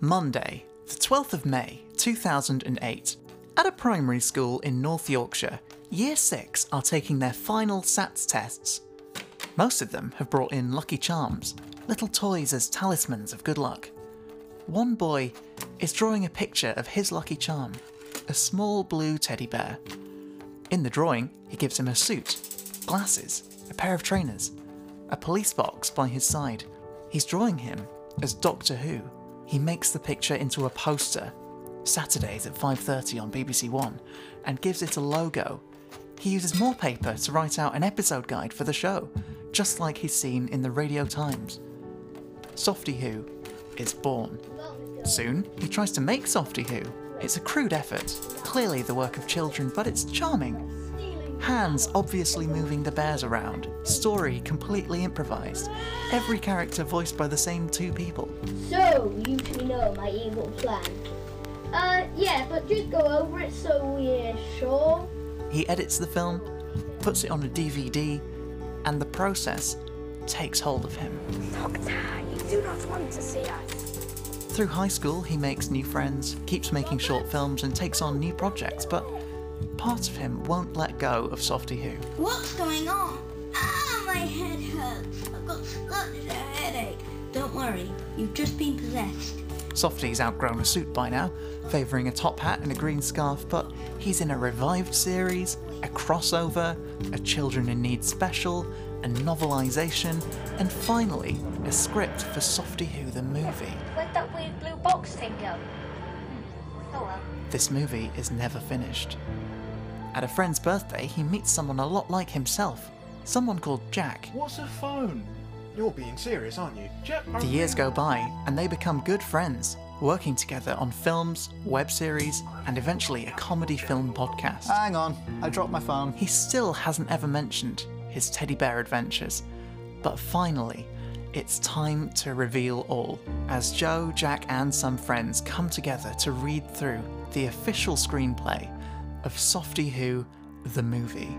Monday, the 12th of May, 2008. At a primary school in North Yorkshire, Year 6 are taking their final SATS tests. Most of them have brought in Lucky Charms, little toys as talismans of good luck. One boy is drawing a picture of his lucky charm, a small blue teddy bear. In the drawing, he gives him a suit, glasses, a pair of trainers, a police box by his side. He's drawing him as Doctor Who. He makes the picture into a poster, Saturdays at 5:30 on BBC 1, and gives it a logo. He uses more paper to write out an episode guide for the show, just like he's seen in the Radio Times. Softy Who is born. Soon, he tries to make Softy Who. It's a crude effort, clearly the work of children, but it's charming. Hands obviously moving the bears around, story completely improvised, every character voiced by the same two people. So, you two know my evil plan. Uh, yeah, but just go over it so we're sure. He edits the film, puts it on a DVD, and the process takes hold of him. Doctor, you do not want to see us. Through high school, he makes new friends, keeps making short films, and takes on new projects, but part of him won't let go of Softy Who. What's going on? Ah, my head hurts. I've got such a headache. Don't worry, you've just been possessed. Softy's outgrown a suit by now, favouring a top hat and a green scarf, but he's in a revived series, a crossover, a Children in Need special, a novelisation, and finally, a script for Softy Who the movie. Where'd that weird blue box thing go? Oh well. This movie is never finished. At a friend's birthday, he meets someone a lot like himself, someone called Jack. What's a phone? You're being serious, aren't you? Jack, The oh, years go by, and they become good friends, working together on films, web series, and eventually a comedy film podcast. Hang on, I dropped my phone. He still hasn't ever mentioned his teddy bear adventures, but finally, it's time to reveal all as Joe, Jack, and some friends come together to read through the official screenplay of Softy Who, the movie.